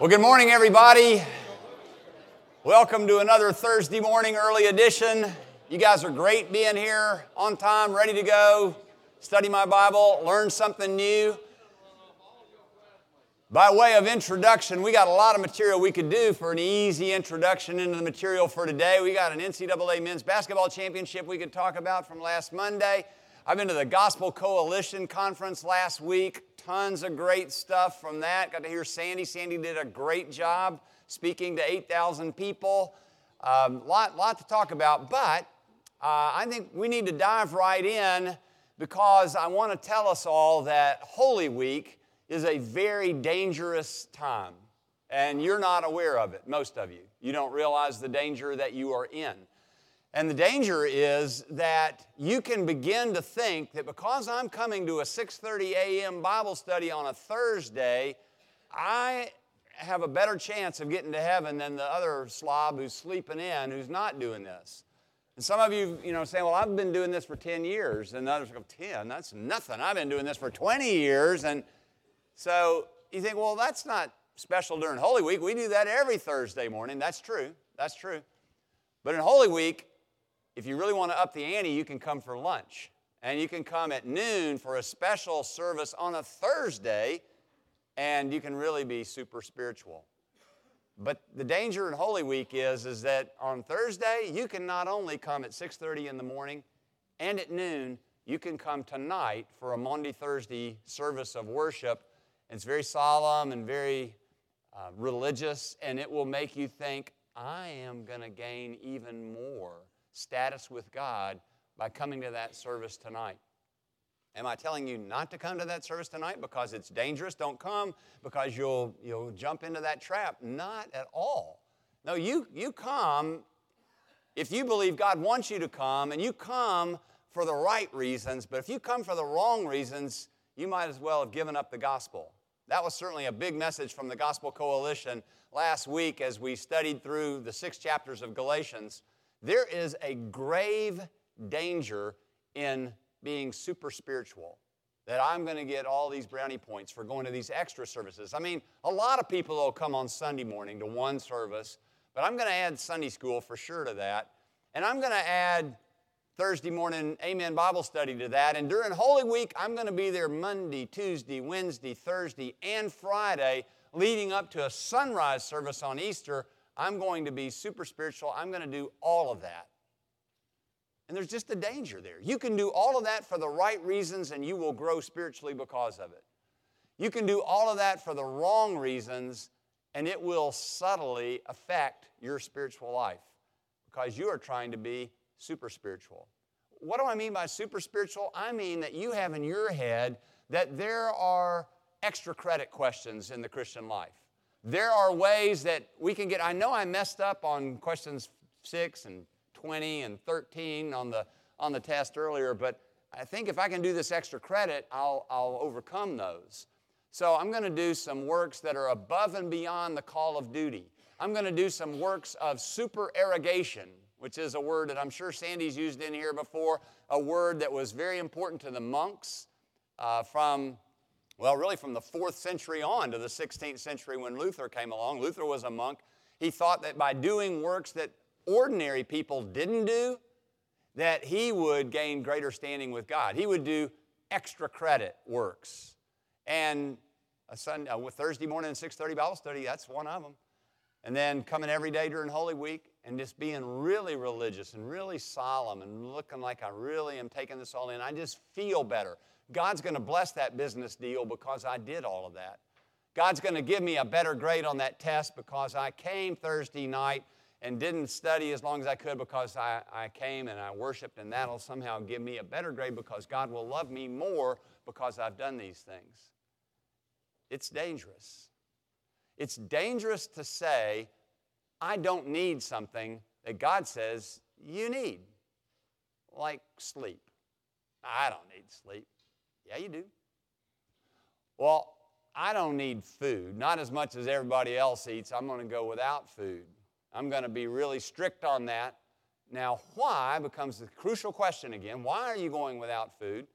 Well, good morning, everybody. Welcome to another Thursday morning early edition. You guys are great being here on time, ready to go, study my Bible, learn something new. By way of introduction, we got a lot of material we could do for an easy introduction into the material for today. We got an NCAA men's basketball championship we could talk about from last Monday. I've been to the Gospel Coalition conference last week. Tons of great stuff from that. Got to hear Sandy. Sandy did a great job speaking to 8,000 people. Um, lot, lot to talk about, but uh, I think we need to dive right in because I want to tell us all that Holy Week is a very dangerous time, and you're not aware of it, most of you. You don't realize the danger that you are in. And the danger is that you can begin to think that because I'm coming to a 6:30 a.m. Bible study on a Thursday, I have a better chance of getting to heaven than the other slob who's sleeping in who's not doing this. And some of you, you know, saying, "Well, I've been doing this for 10 years," and others go, "10? That's nothing. I've been doing this for 20 years." And so you think, "Well, that's not special during Holy Week. We do that every Thursday morning." That's true. That's true. But in Holy Week, if you really want to up the ante, you can come for lunch. And you can come at noon for a special service on a Thursday, and you can really be super spiritual. But the danger in Holy Week is, is that on Thursday, you can not only come at 6.30 in the morning and at noon, you can come tonight for a Maundy Thursday service of worship. It's very solemn and very uh, religious, and it will make you think, I am going to gain even more status with God by coming to that service tonight. Am I telling you not to come to that service tonight because it's dangerous? Don't come because you'll, you'll jump into that trap. Not at all. No, you, you come if you believe God wants you to come and you come for the right reasons, but if you come for the wrong reasons, you might as well have given up the gospel. That was certainly a big message from the Gospel Coalition last week as we studied through the six chapters of Galatians. There is a grave danger in being super spiritual. That I'm going to get all these brownie points for going to these extra services. I mean, a lot of people will come on Sunday morning to one service, but I'm going to add Sunday school for sure to that. And I'm going to add Thursday morning Amen Bible study to that. And during Holy Week, I'm going to be there Monday, Tuesday, Wednesday, Thursday, and Friday, leading up to a sunrise service on Easter I'm going to be super spiritual. I'm going to do all of that. And there's just a danger there. You can do all of that for the right reasons and you will grow spiritually because of it. You can do all of that for the wrong reasons and it will subtly affect your spiritual life because you are trying to be super spiritual. What do I mean by super spiritual? I mean that you have in your head that there are extra credit questions in the Christian life. There are ways that we can get. I know I messed up on questions 6 and 20 and 13 on the, on the test earlier, but I think if I can do this extra credit, I'll, I'll overcome those. So I'm going to do some works that are above and beyond the call of duty. I'm going to do some works of supererogation, which is a word that I'm sure Sandy's used in here before, a word that was very important to the monks uh, from well, really from the fourth century on to the 16th century when Luther came along. Luther was a monk. He thought that by doing works that ordinary people didn't do, that he would gain greater standing with God. He would do extra credit works. And a Sunday, a Thursday morning 6:30 Bible study, that's one of them. And then coming every day during Holy Week and just being really religious and really solemn and looking like I really am taking this all in. I just feel better. God's going to bless that business deal because I did all of that. God's going to give me a better grade on that test because I came Thursday night and didn't study as long as I could because I, I came and I worshiped, and that'll somehow give me a better grade because God will love me more because I've done these things. It's dangerous. It's dangerous to say, I don't need something that God says you need, like sleep. I don't need sleep. Yeah, you do. Well, I don't need food, not as much as everybody else eats. I'm going to go without food. I'm going to be really strict on that. Now, why becomes the crucial question again. Why are you going without food?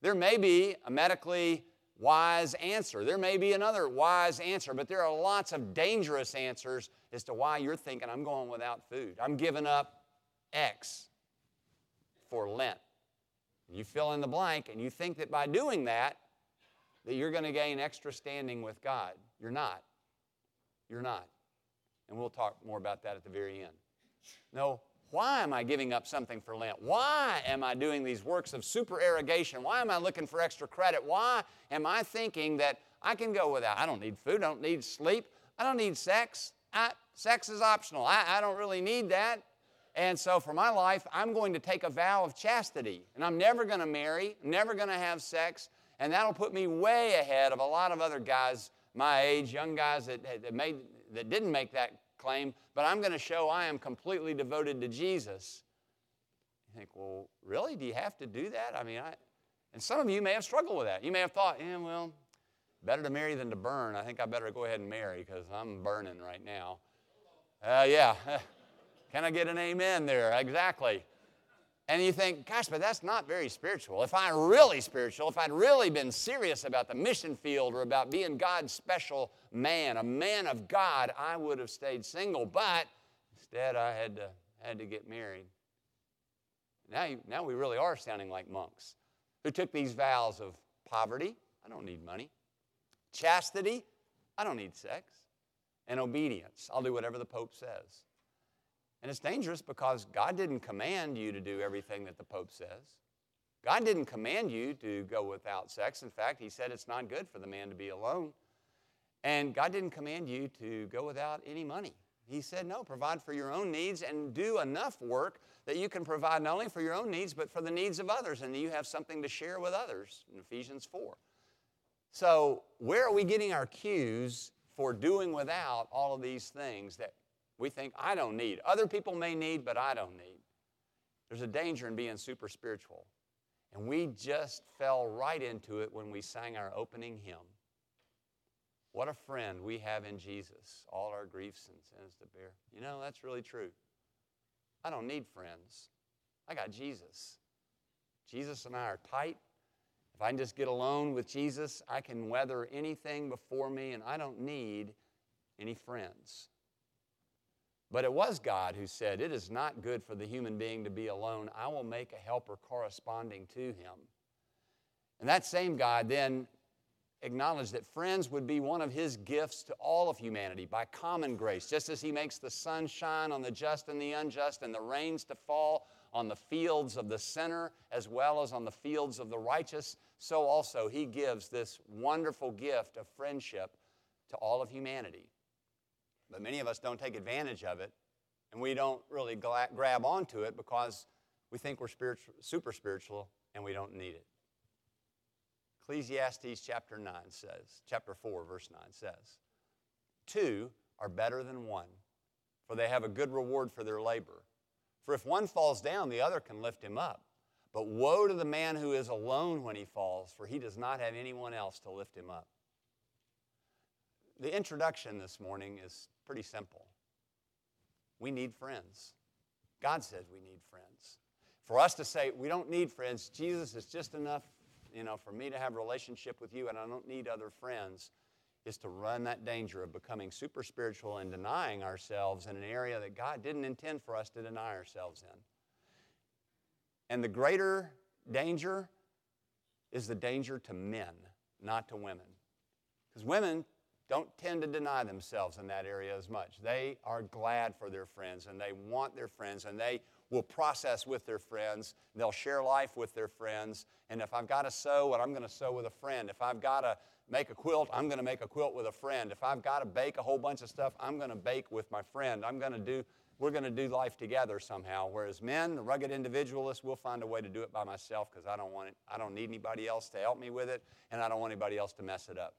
There may be a medically wise answer. There may be another wise answer, but there are lots of dangerous answers as to why you're thinking, I'm going without food. I'm giving up X for Lent. You fill in the blank, and you think that by doing that, that you're going to gain extra standing with God. You're not. You're not. And we'll talk more about that at the very end. No, why am I giving up something for Lent? Why am I doing these works of supererogation? Why am I looking for extra credit? Why am I thinking that I can go without? I don't need food, I don't need sleep, I don't need sex. I, sex is optional. I, I don't really need that. And so for my life, I'm going to take a vow of chastity. And I'm never going to marry, never going to have sex. And that'll put me way ahead of a lot of other guys my age, young guys that, that, made, that didn't make that claim, but I'm going to show I am completely devoted to Jesus. You think, well, really? Do you have to do that? I mean, I, and some of you may have struggled with that. You may have thought, yeah, well, better to marry than to burn. I think I better go ahead and marry because I'm burning right now. Uh, yeah. Can I get an amen there? Exactly. And you think, gosh, but that's not very spiritual. If I'm really spiritual, if I'd really been serious about the mission field or about being God's special man, a man of God, I would have stayed single. But instead, I had to, had to get married. Now, you, now we really are sounding like monks who took these vows of poverty, I don't need money, chastity, I don't need sex, and obedience, I'll do whatever the Pope says. And it's dangerous because God didn't command you to do everything that the Pope says. God didn't command you to go without sex. In fact, He said it's not good for the man to be alone. And God didn't command you to go without any money. He said, no, provide for your own needs and do enough work that you can provide not only for your own needs, but for the needs of others, and you have something to share with others in Ephesians 4. So, where are we getting our cues for doing without all of these things that we think, I don't need. Other people may need, but I don't need. There's a danger in being super spiritual. And we just fell right into it when we sang our opening hymn. What a friend we have in Jesus, all our griefs and sins to bear. You know, that's really true. I don't need friends. I got Jesus. Jesus and I are tight. If I can just get alone with Jesus, I can weather anything before me, and I don't need any friends. But it was God who said, It is not good for the human being to be alone. I will make a helper corresponding to him. And that same God then acknowledged that friends would be one of his gifts to all of humanity by common grace, just as he makes the sun shine on the just and the unjust and the rains to fall on the fields of the sinner as well as on the fields of the righteous, so also he gives this wonderful gift of friendship to all of humanity. But many of us don't take advantage of it, and we don't really gra- grab onto it because we think we're spiritual, super spiritual and we don't need it. Ecclesiastes chapter 9 says, chapter 4, verse 9 says, Two are better than one, for they have a good reward for their labor. For if one falls down, the other can lift him up. But woe to the man who is alone when he falls, for he does not have anyone else to lift him up. The introduction this morning is Pretty simple. We need friends. God says we need friends. For us to say we don't need friends, Jesus is just enough, you know, for me to have a relationship with you and I don't need other friends, is to run that danger of becoming super spiritual and denying ourselves in an area that God didn't intend for us to deny ourselves in. And the greater danger is the danger to men, not to women. Because women don't tend to deny themselves in that area as much. They are glad for their friends and they want their friends and they will process with their friends. They'll share life with their friends. And if I've got to sew, what I'm going to sew with a friend. If I've got to make a quilt, I'm going to make a quilt with a friend. If I've got to bake a whole bunch of stuff, I'm going to bake with my friend. I'm going to do we're going to do life together somehow. Whereas men, the rugged individualists, will find a way to do it by myself because I don't want it, I don't need anybody else to help me with it, and I don't want anybody else to mess it up.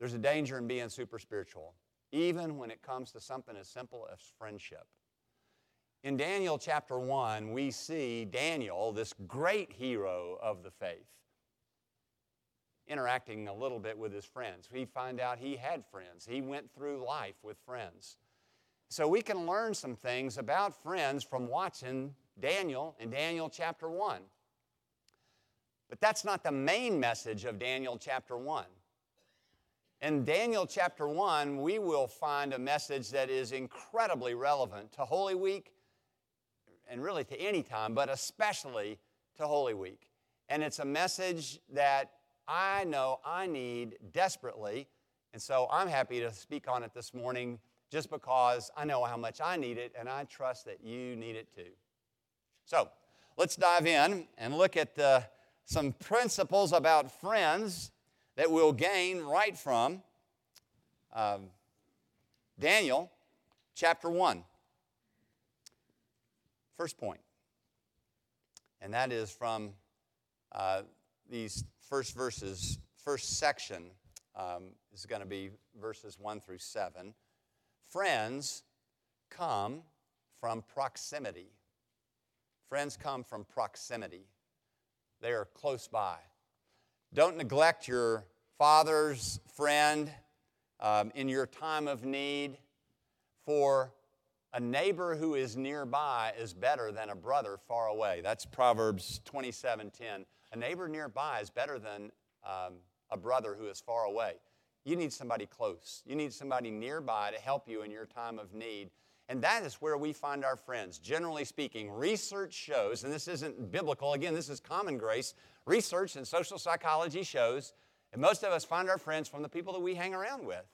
There's a danger in being super spiritual, even when it comes to something as simple as friendship. In Daniel chapter 1, we see Daniel, this great hero of the faith, interacting a little bit with his friends. We find out he had friends, he went through life with friends. So we can learn some things about friends from watching Daniel in Daniel chapter 1. But that's not the main message of Daniel chapter 1. In Daniel chapter 1, we will find a message that is incredibly relevant to Holy Week and really to any time, but especially to Holy Week. And it's a message that I know I need desperately. And so I'm happy to speak on it this morning just because I know how much I need it and I trust that you need it too. So let's dive in and look at uh, some principles about friends that we'll gain right from um, Daniel chapter 1. First point, and that is from uh, these first verses, first section um, is going to be verses 1 through 7. Friends come from proximity. Friends come from proximity, they are close by. Don't neglect your father's friend um, in your time of need, for a neighbor who is nearby is better than a brother far away. That's Proverbs 27:10. A neighbor nearby is better than um, a brother who is far away. You need somebody close. You need somebody nearby to help you in your time of need. And that is where we find our friends. Generally speaking, research shows, and this isn't biblical, again, this is common grace. Research and social psychology shows that most of us find our friends from the people that we hang around with.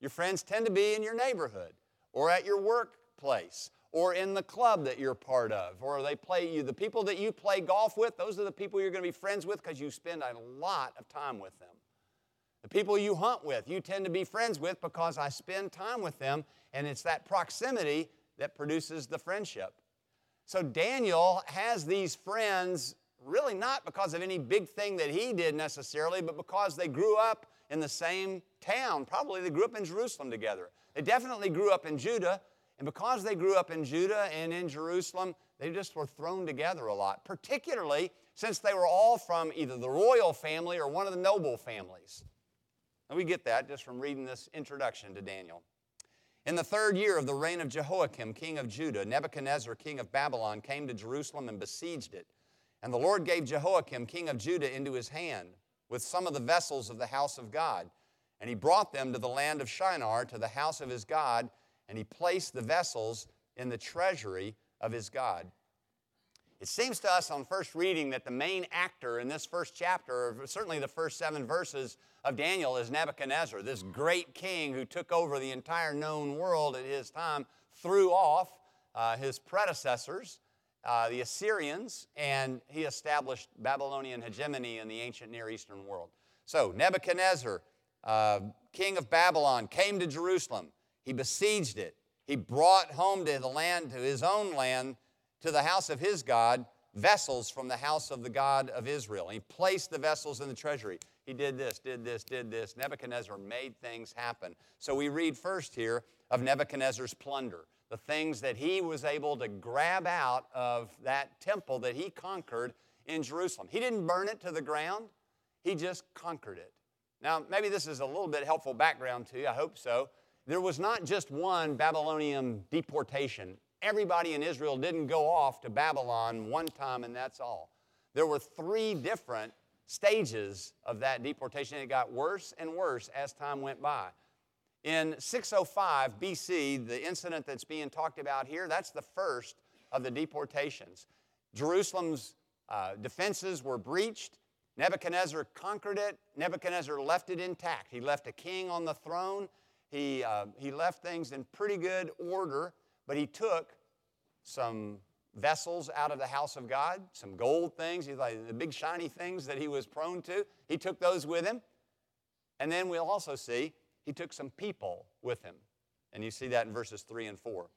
Your friends tend to be in your neighborhood or at your workplace or in the club that you're part of or they play you the people that you play golf with those are the people you're going to be friends with because you spend a lot of time with them the people you hunt with, you tend to be friends with because I spend time with them, and it's that proximity that produces the friendship. So Daniel has these friends really not because of any big thing that he did necessarily, but because they grew up in the same town. Probably they grew up in Jerusalem together. They definitely grew up in Judah, and because they grew up in Judah and in Jerusalem, they just were thrown together a lot, particularly since they were all from either the royal family or one of the noble families. And we get that just from reading this introduction to Daniel. In the third year of the reign of Jehoiakim, king of Judah, Nebuchadnezzar, king of Babylon, came to Jerusalem and besieged it. And the Lord gave Jehoiakim, king of Judah, into his hand with some of the vessels of the house of God. And he brought them to the land of Shinar, to the house of his God, and he placed the vessels in the treasury of his God. It seems to us on first reading that the main actor in this first chapter, certainly the first seven verses of Daniel, is Nebuchadnezzar, this great king who took over the entire known world at his time, threw off uh, his predecessors, uh, the Assyrians, and he established Babylonian hegemony in the ancient Near Eastern world. So, Nebuchadnezzar, uh, king of Babylon, came to Jerusalem. He besieged it. He brought home to the land, to his own land, to the house of his God vessels from the house of the God of Israel. he placed the vessels in the treasury. He did this, did this, did this. Nebuchadnezzar made things happen. So we read first here of Nebuchadnezzar's plunder, the things that he was able to grab out of that temple that he conquered in Jerusalem. He didn't burn it to the ground, he just conquered it. Now, maybe this is a little bit helpful background to you, I hope so. There was not just one Babylonian deportation everybody in Israel didn't go off to Babylon one time and that's all. There were three different stages of that deportation. It got worse and worse as time went by. In 605 BC, the incident that's being talked about here, that's the first of the deportations. Jerusalem's uh, defenses were breached. Nebuchadnezzar conquered it. Nebuchadnezzar left it intact. He left a king on the throne. He, uh, he left things in pretty good order. But he took some vessels out of the house of God, some gold things, like the big shiny things that he was prone to. He took those with him. And then we'll also see he took some people with him. And you see that in verses 3 and 4.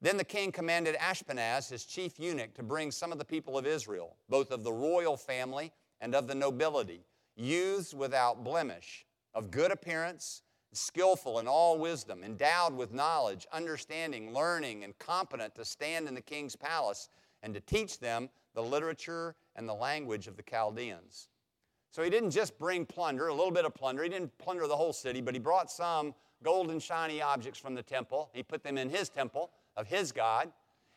Then the king commanded Ashpenaz, his chief eunuch, to bring some of the people of Israel, both of the royal family and of the nobility, youths without blemish, of good appearance skillful in all wisdom, endowed with knowledge, understanding, learning, and competent to stand in the king's palace and to teach them the literature and the language of the Chaldeans. So he didn't just bring plunder, a little bit of plunder. He didn't plunder the whole city, but he brought some gold and shiny objects from the temple. He put them in his temple of his God.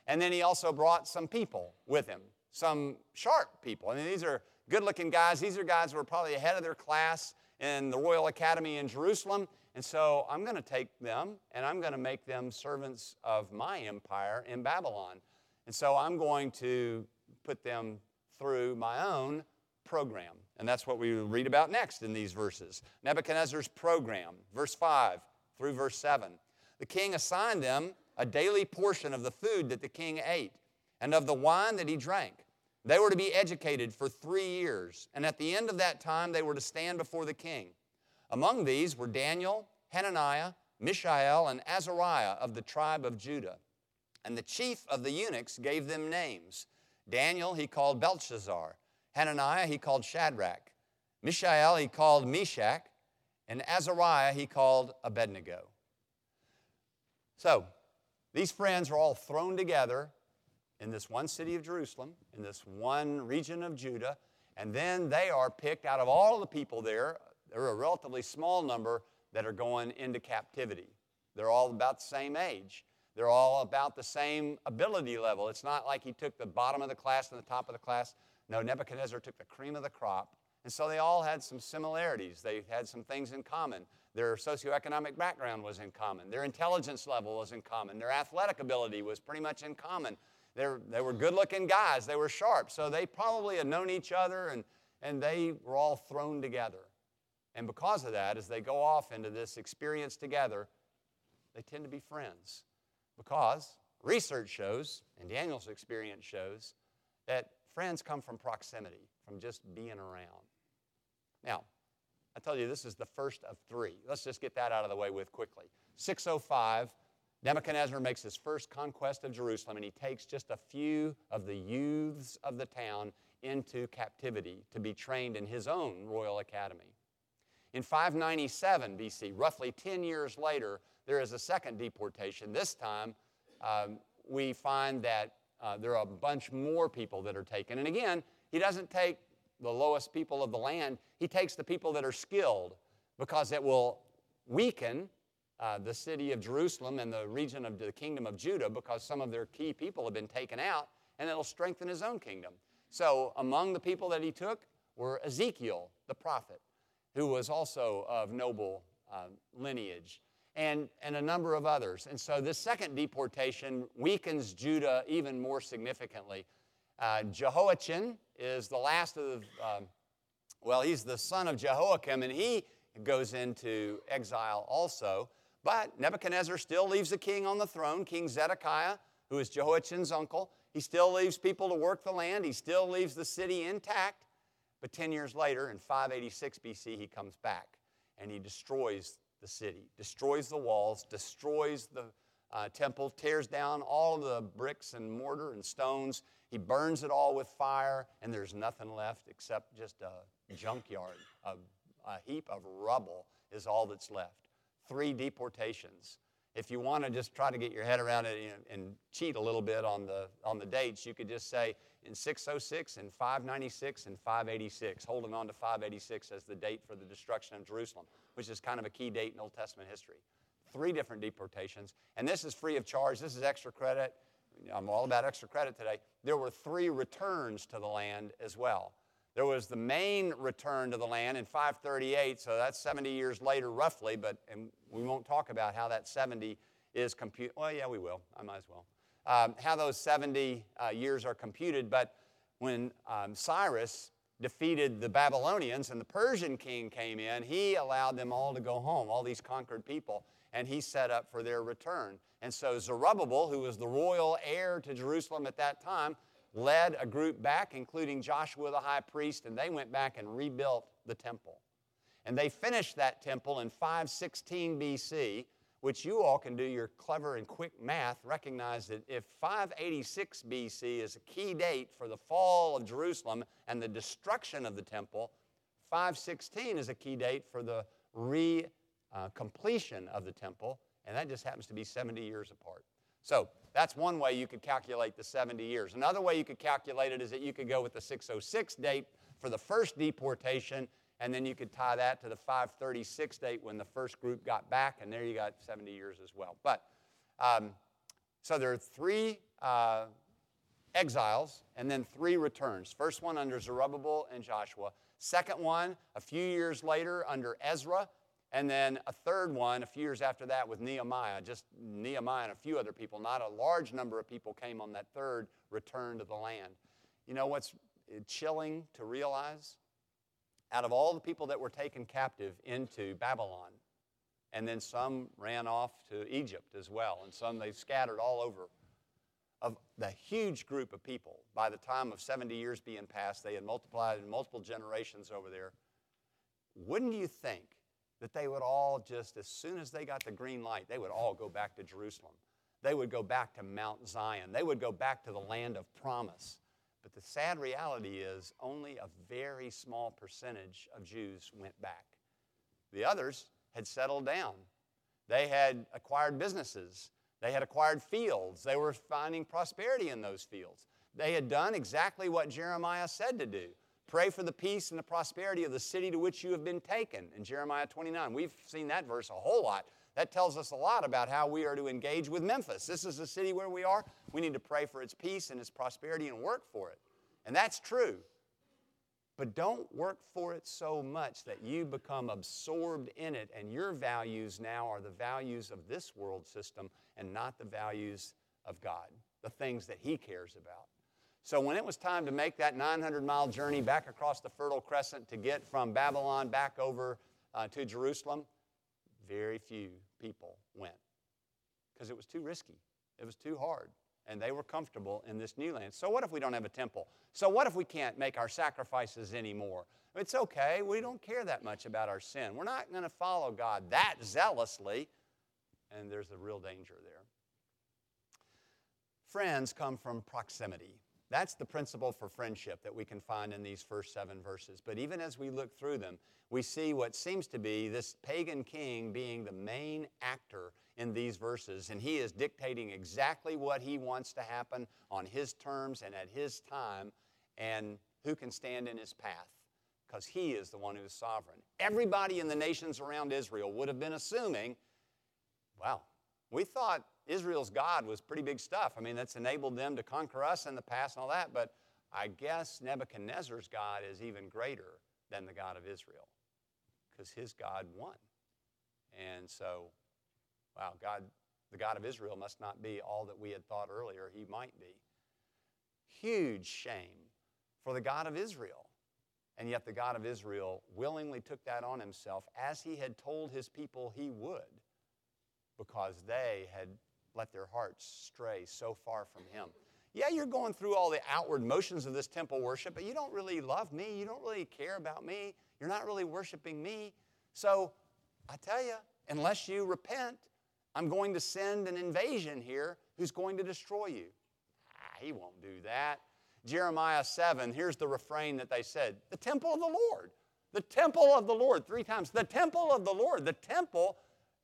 And then he also brought some people with him, some sharp people. I mean, these are good looking guys. These are guys who are probably ahead of their class in the Royal Academy in Jerusalem. And so I'm going to take them and I'm going to make them servants of my empire in Babylon. And so I'm going to put them through my own program. And that's what we read about next in these verses. Nebuchadnezzar's program, verse 5 through verse 7. The king assigned them a daily portion of the food that the king ate and of the wine that he drank. They were to be educated for three years, and at the end of that time, they were to stand before the king. Among these were Daniel, Hananiah, Mishael, and Azariah of the tribe of Judah. And the chief of the eunuchs gave them names. Daniel he called Belshazzar, Hananiah he called Shadrach, Mishael he called Meshach, and Azariah he called Abednego. So, these friends are all thrown together in this one city of Jerusalem, in this one region of Judah, and then they are picked out of all the people there. There are a relatively small number that are going into captivity. They're all about the same age. They're all about the same ability level. It's not like he took the bottom of the class and the top of the class. No, Nebuchadnezzar took the cream of the crop. And so they all had some similarities. They had some things in common. Their socioeconomic background was in common. Their intelligence level was in common. Their athletic ability was pretty much in common. They're, they were good looking guys. They were sharp. So they probably had known each other and, and they were all thrown together. And because of that, as they go off into this experience together, they tend to be friends. Because research shows, and Daniel's experience shows, that friends come from proximity, from just being around. Now, I tell you, this is the first of three. Let's just get that out of the way with quickly. 605, Nebuchadnezzar makes his first conquest of Jerusalem, and he takes just a few of the youths of the town into captivity to be trained in his own royal academy. In 597 BC, roughly 10 years later, there is a second deportation. This time, um, we find that uh, there are a bunch more people that are taken. And again, he doesn't take the lowest people of the land, he takes the people that are skilled because it will weaken uh, the city of Jerusalem and the region of the kingdom of Judah because some of their key people have been taken out, and it'll strengthen his own kingdom. So, among the people that he took were Ezekiel, the prophet, who was also of noble uh, lineage, and, and a number of others. And so, this second deportation weakens Judah even more significantly. Uh, Jehoiachin is the last of, um, well, he's the son of Jehoiakim, and he goes into exile also. But Nebuchadnezzar still leaves a king on the throne, King Zedekiah, who is Jehoiachin's uncle. He still leaves people to work the land, he still leaves the city intact. But 10 years later, in 586 BC, he comes back and he destroys the city, destroys the walls, destroys the uh, temple, tears down all the bricks and mortar and stones. He burns it all with fire, and there's nothing left except just a junkyard. A, a heap of rubble is all that's left three deportations. If you want to just try to get your head around it and, and cheat a little bit on the, on the dates, you could just say in 606 and 596 and 586, holding on to 586 as the date for the destruction of Jerusalem, which is kind of a key date in Old Testament history. Three different deportations, and this is free of charge. This is extra credit. I'm all about extra credit today. There were three returns to the land as well. There was the main return to the land in 538, so that's 70 years later, roughly, but and we won't talk about how that 70 is computed. Well, yeah, we will. I might as well. Um, how those 70 uh, years are computed, but when um, Cyrus defeated the Babylonians and the Persian king came in, he allowed them all to go home, all these conquered people, and he set up for their return. And so Zerubbabel, who was the royal heir to Jerusalem at that time, led a group back, including Joshua the high priest, and they went back and rebuilt the temple. And they finished that temple in 516 BC, which you all can do your clever and quick math, recognize that if 586 BC is a key date for the fall of Jerusalem and the destruction of the temple, 516 is a key date for the re uh, completion of the temple, and that just happens to be 70 years apart. So that's one way you could calculate the 70 years. Another way you could calculate it is that you could go with the 606 date for the first deportation, and then you could tie that to the 536 date when the first group got back, and there you got 70 years as well. But um, so there are three uh, exiles, and then three returns. First one under Zerubbabel and Joshua. Second one a few years later under Ezra. And then a third one a few years after that with Nehemiah. Just Nehemiah and a few other people. Not a large number of people came on that third return to the land. You know what's chilling to realize? Out of all the people that were taken captive into Babylon, and then some ran off to Egypt as well, and some they scattered all over of the huge group of people. By the time of 70 years being passed, they had multiplied in multiple generations over there. Wouldn't you think that they would all just, as soon as they got the green light, they would all go back to Jerusalem? They would go back to Mount Zion. They would go back to the land of promise. But the sad reality is, only a very small percentage of Jews went back. The others had settled down, they had acquired businesses. They had acquired fields. They were finding prosperity in those fields. They had done exactly what Jeremiah said to do pray for the peace and the prosperity of the city to which you have been taken in Jeremiah 29. We've seen that verse a whole lot. That tells us a lot about how we are to engage with Memphis. This is the city where we are. We need to pray for its peace and its prosperity and work for it. And that's true. But don't work for it so much that you become absorbed in it and your values now are the values of this world system and not the values of God, the things that He cares about. So when it was time to make that 900 mile journey back across the Fertile Crescent to get from Babylon back over uh, to Jerusalem, very few people went because it was too risky. It was too hard and they were comfortable in this new land. So, what if we don't have a temple? So, what if we can't make our sacrifices anymore? It's okay. We don't care that much about our sin. We're not going to follow God that zealously. And there's a real danger there. Friends come from proximity. That's the principle for friendship that we can find in these first seven verses. But even as we look through them, we see what seems to be this pagan king being the main actor in these verses, and he is dictating exactly what he wants to happen on his terms and at his time, and who can stand in his path, because he is the one who is sovereign. Everybody in the nations around Israel would have been assuming, well, we thought Israel's God was pretty big stuff. I mean, that's enabled them to conquer us in the past and all that, but I guess Nebuchadnezzar's God is even greater than the God of Israel because his God won. And so, wow, God, the God of Israel must not be all that we had thought earlier he might be. Huge shame for the God of Israel. And yet, the God of Israel willingly took that on himself as he had told his people he would because they had let their hearts stray so far from Him. Yeah, you're going through all the outward motions of this temple worship, but you don't really love me. You don't really care about me. You're not really worshiping me. So I tell you, unless you repent, I'm going to send an invasion here who's going to destroy you. Ah, he won't do that. Jeremiah 7, here's the refrain that they said the temple of the Lord. The temple of the Lord, three times. The temple of the Lord. The temple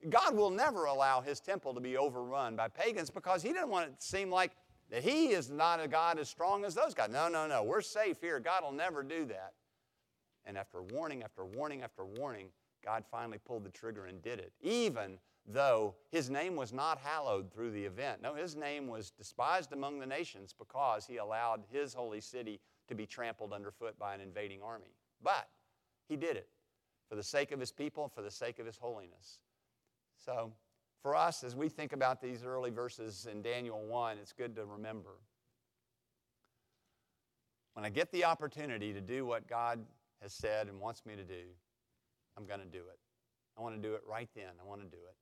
God will never allow his temple to be overrun by pagans because he didn't want it to seem like that he is not a God as strong as those guys. No, no, no. We're safe here. God will never do that. And after warning after warning after warning, God finally pulled the trigger and did it, even though his name was not hallowed through the event. No, his name was despised among the nations because he allowed his holy city to be trampled underfoot by an invading army. But he did it for the sake of his people for the sake of his holiness. So, for us, as we think about these early verses in Daniel 1, it's good to remember. When I get the opportunity to do what God has said and wants me to do, I'm going to do it. I want to do it right then. I want to do it.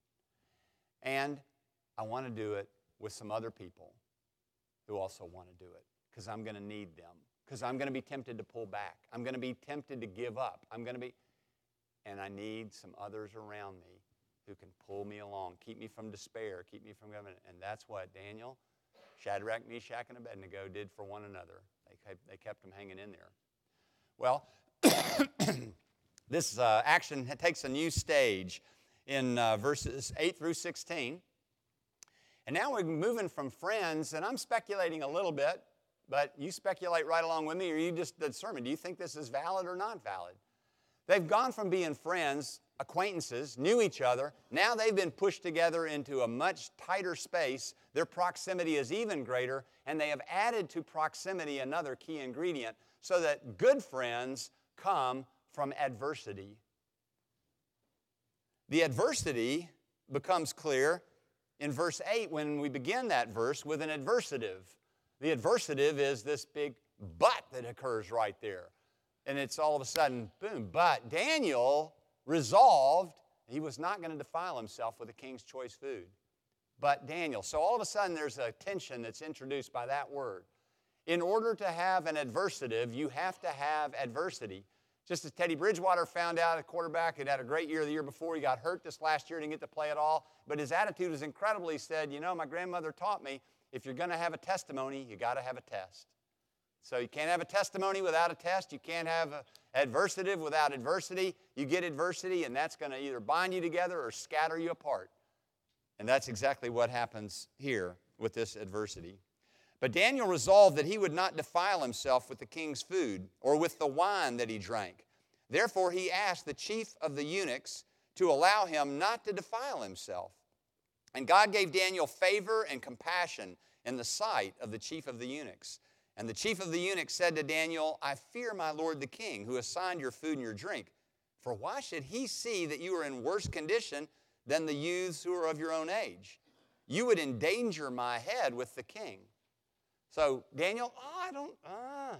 And I want to do it with some other people who also want to do it because I'm going to need them. Because I'm going to be tempted to pull back. I'm going to be tempted to give up. I'm going to be, and I need some others around me who can pull me along, keep me from despair, keep me from going. And that's what Daniel, Shadrach, Meshach, and Abednego did for one another. They kept, they kept them hanging in there. Well, this uh, action takes a new stage in uh, verses 8 through 16. And now we're moving from friends, and I'm speculating a little bit, but you speculate right along with me, or you just determine do you think this is valid or not valid? They've gone from being friends acquaintances, knew each other. Now they've been pushed together into a much tighter space. Their proximity is even greater, and they have added to proximity another key ingredient so that good friends come from adversity. The adversity becomes clear in verse 8 when we begin that verse with an adversative. The adversative is this big but that occurs right there. And it's all of a sudden, boom. But Daniel resolved he was not going to defile himself with the king's choice food. But Daniel. So all of a sudden, there's a tension that's introduced by that word. In order to have an adversative, you have to have adversity. Just as Teddy Bridgewater found out, a quarterback had had a great year the year before. He got hurt this last year, didn't get to play at all. But his attitude was incredible. He said, You know, my grandmother taught me if you're going to have a testimony, you got to have a test. So you can't have a testimony without a test. You can't have an adversative without adversity. You get adversity, and that's going to either bind you together or scatter you apart. And that's exactly what happens here with this adversity. But Daniel resolved that he would not defile himself with the king's food or with the wine that he drank. Therefore, he asked the chief of the eunuchs to allow him not to defile himself. And God gave Daniel favor and compassion in the sight of the chief of the eunuchs. And the chief of the eunuchs said to Daniel, I fear my lord the king, who assigned your food and your drink. For why should he see that you are in worse condition than the youths who are of your own age? You would endanger my head with the king. So, Daniel, oh, I don't, ah.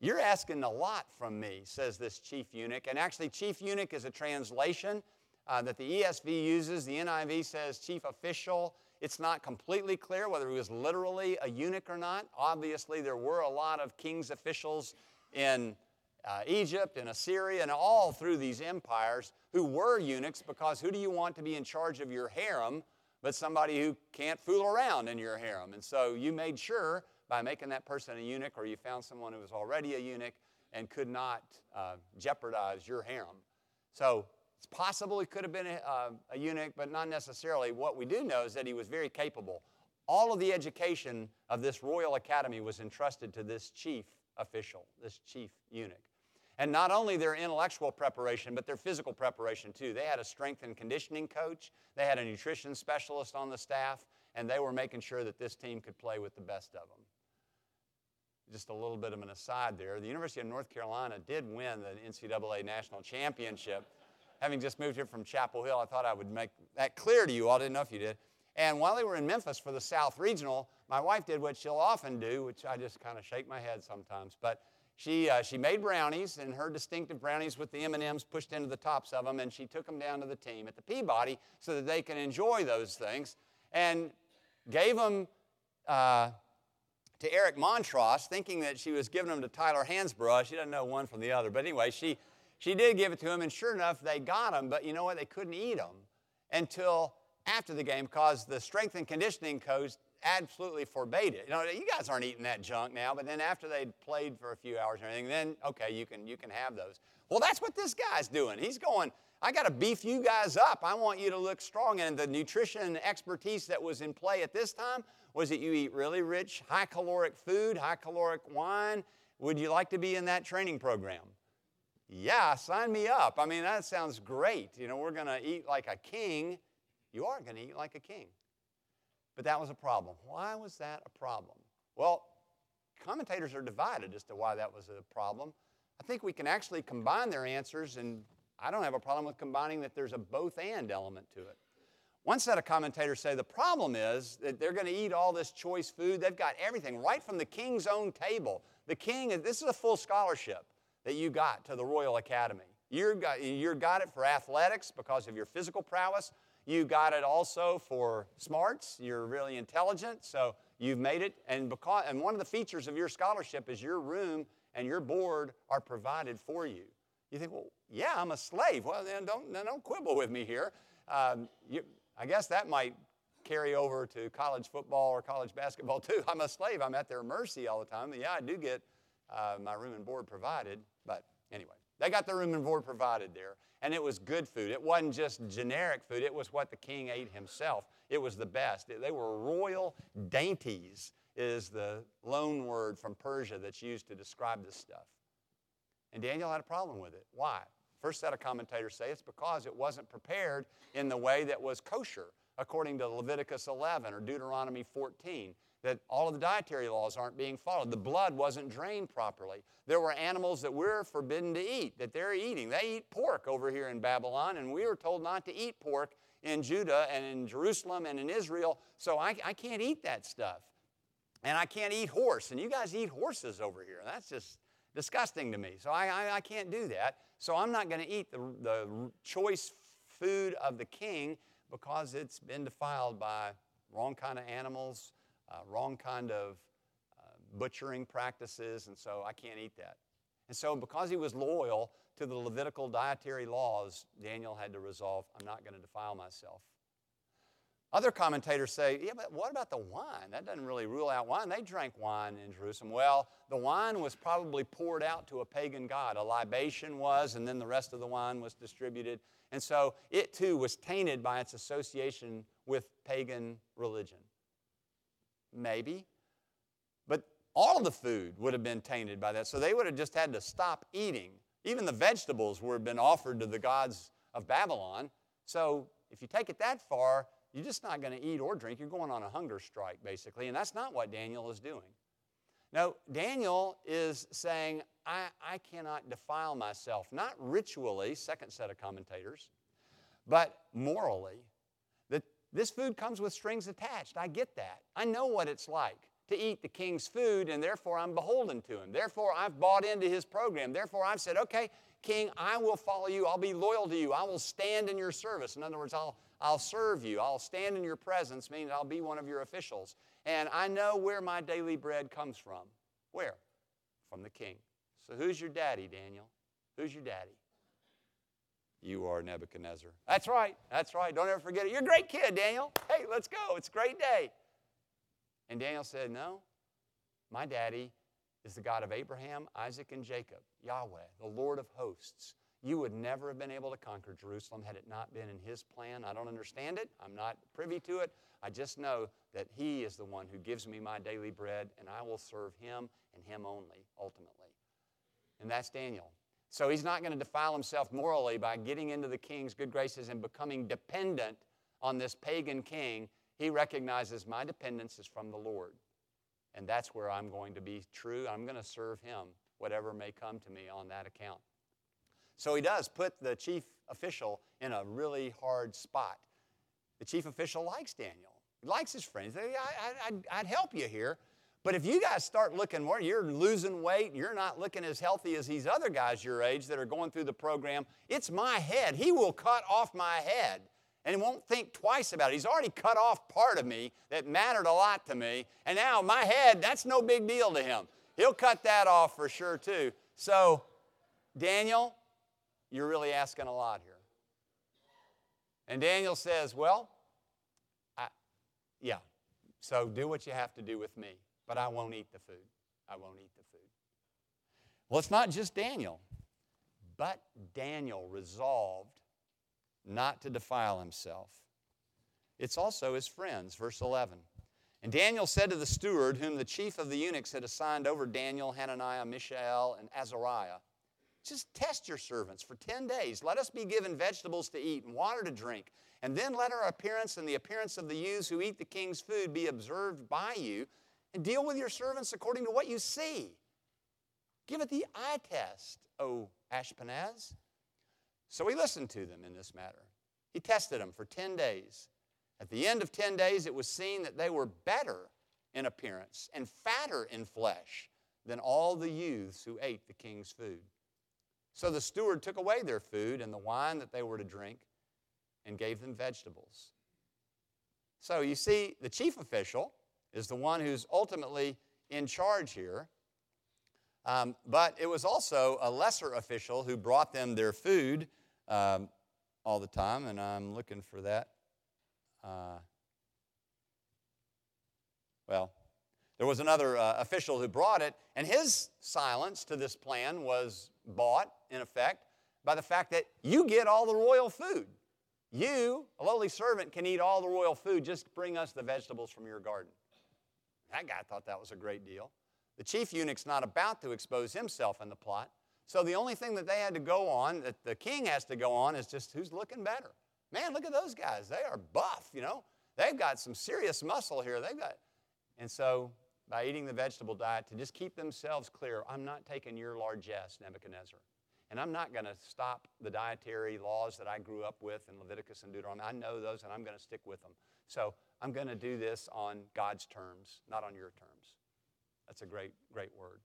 You're asking a lot from me, says this chief eunuch. And actually, chief eunuch is a translation uh, that the ESV uses. The NIV says chief official. It's not completely clear whether he was literally a eunuch or not. Obviously, there were a lot of king's officials in uh, Egypt and Assyria and all through these empires who were eunuchs because who do you want to be in charge of your harem but somebody who can't fool around in your harem? And so you made sure by making that person a eunuch or you found someone who was already a eunuch and could not uh, jeopardize your harem. So it's possible he could have been a, uh, a eunuch, but not necessarily. What we do know is that he was very capable. All of the education of this royal academy was entrusted to this chief official, this chief eunuch. And not only their intellectual preparation, but their physical preparation too. They had a strength and conditioning coach, they had a nutrition specialist on the staff, and they were making sure that this team could play with the best of them. Just a little bit of an aside there. The University of North Carolina did win the NCAA National Championship having just moved here from Chapel Hill, I thought I would make that clear to you all. I didn't know if you did. And while they were in Memphis for the South Regional, my wife did what she'll often do, which I just kind of shake my head sometimes. But she, uh, she made brownies, and her distinctive brownies with the M&Ms pushed into the tops of them, and she took them down to the team at the Peabody so that they can enjoy those things, and gave them uh, to Eric Montross, thinking that she was giving them to Tyler Hansbrough. She doesn't know one from the other, but anyway, she she did give it to him, and sure enough, they got him, but you know what? They couldn't eat them until after the game because the strength and conditioning coach absolutely forbade it. You know, you guys aren't eating that junk now, but then after they'd played for a few hours and everything, then okay, you can you can have those. Well, that's what this guy's doing. He's going, I got to beef you guys up. I want you to look strong. And the nutrition expertise that was in play at this time was that you eat really rich, high caloric food, high caloric wine. Would you like to be in that training program? Yeah, sign me up. I mean, that sounds great. You know, we're going to eat like a king. You are going to eat like a king. But that was a problem. Why was that a problem? Well, commentators are divided as to why that was a problem. I think we can actually combine their answers, and I don't have a problem with combining that there's a both and element to it. One set of commentators say the problem is that they're going to eat all this choice food. They've got everything right from the king's own table. The king, this is a full scholarship that you got to the Royal Academy. You got, you got it for athletics because of your physical prowess. You got it also for smarts. You're really intelligent, so you've made it. And, because, and one of the features of your scholarship is your room and your board are provided for you. You think, well, yeah, I'm a slave. Well, then don't, then don't quibble with me here. Um, you, I guess that might carry over to college football or college basketball too. I'm a slave. I'm at their mercy all the time. But yeah, I do get uh, my room and board provided. But anyway, they got the room and board provided there. And it was good food. It wasn't just generic food, it was what the king ate himself. It was the best. They were royal dainties, is the loan word from Persia that's used to describe this stuff. And Daniel had a problem with it. Why? First set of commentators say it's because it wasn't prepared in the way that was kosher, according to Leviticus 11 or Deuteronomy 14 that all of the dietary laws aren't being followed. The blood wasn't drained properly. There were animals that we're forbidden to eat, that they're eating. They eat pork over here in Babylon, and we were told not to eat pork in Judah and in Jerusalem and in Israel, so I, I can't eat that stuff. And I can't eat horse, and you guys eat horses over here. That's just disgusting to me. So I, I, I can't do that. So I'm not going to eat the, the choice food of the king because it's been defiled by wrong kind of animals, uh, wrong kind of uh, butchering practices, and so I can't eat that. And so, because he was loyal to the Levitical dietary laws, Daniel had to resolve I'm not going to defile myself. Other commentators say, yeah, but what about the wine? That doesn't really rule out wine. They drank wine in Jerusalem. Well, the wine was probably poured out to a pagan god. A libation was, and then the rest of the wine was distributed. And so it too was tainted by its association with pagan religion. Maybe. But all of the food would have been tainted by that. So they would have just had to stop eating. Even the vegetables would have been offered to the gods of Babylon. So if you take it that far, you're just not going to eat or drink. You're going on a hunger strike, basically. And that's not what Daniel is doing. No, Daniel is saying, I, I cannot defile myself, not ritually, second set of commentators, but morally. This food comes with strings attached. I get that. I know what it's like to eat the king's food, and therefore I'm beholden to him. Therefore, I've bought into his program. Therefore, I've said, okay, king, I will follow you. I'll be loyal to you. I will stand in your service. In other words, I'll, I'll serve you. I'll stand in your presence, meaning I'll be one of your officials. And I know where my daily bread comes from. Where? From the king. So who's your daddy, Daniel? Who's your daddy? You are Nebuchadnezzar. That's right. That's right. Don't ever forget it. You're a great kid, Daniel. Hey, let's go. It's a great day. And Daniel said, No, my daddy is the God of Abraham, Isaac, and Jacob, Yahweh, the Lord of hosts. You would never have been able to conquer Jerusalem had it not been in His plan. I don't understand it. I'm not privy to it. I just know that He is the one who gives me my daily bread, and I will serve Him and Him only, ultimately. And that's Daniel. So he's not going to defile himself morally by getting into the king's good graces and becoming dependent on this pagan king. He recognizes my dependence is from the Lord. And that's where I'm going to be true. I'm going to serve him, whatever may come to me on that account. So he does put the chief official in a really hard spot. The chief official likes Daniel, he likes his friends. I, would help you here, but if you guys start looking more, you're losing weight, you're not looking as healthy as these other guys your age that are going through the program, it's my head. He will cut off my head and won't think twice about it. He's already cut off part of me that mattered a lot to me, and now my head, that's no big deal to him. He'll cut that off for sure, too. So, Daniel, you're really asking a lot here. And Daniel says, Well, I, yeah, so do what you have to do with me but I won't eat the food. I won't eat the food. Well, it's not just Daniel, but Daniel resolved not to defile himself. It's also his friends, verse 11. And Daniel said to the steward, whom the chief of the eunuchs had assigned over Daniel, Hananiah, Mishael, and Azariah, just test your servants for 10 days. Let us be given vegetables to eat and water to drink. And then let our appearance and the appearance of the youths who eat the king's food be observed by you, and deal with your servants according to what you see. Give it the eye test, O Ashpenaz. So he listened to them in this matter. He tested them for 10 days. At the end of 10 days, it was seen that they were better in appearance and fatter in flesh than all the youths who ate the king's food. So the steward took away their food and the wine that they were to drink and gave them vegetables. So you see, the chief official is the one who's ultimately in charge here. Um, but it was also a lesser official who brought them their food um, all the time, and I'm looking for that. Uh, well, there was another uh, official who brought it, and his silence to this plan was bought, in effect, by the fact that you get all the royal food. You, a lowly servant, can eat all the royal food. Just bring us the vegetables from your garden. That guy thought that was a great deal. The chief eunuch's not about to expose himself in the plot, So the only thing that they had to go on, that the king has to go on, is just who's looking better. Man, look at those guys. They are buff, you know. They've got some serious muscle here. They've got, and so by eating the vegetable diet, to just keep themselves clear, I'm not taking your largesse, Nebuchadnezzar. And I'm not going to stop the dietary laws that I grew up with in Leviticus and Deuteronomy. I know those and I'm going to stick with them. So I'm going to do this on God's terms, not on your terms. That's a great, great word.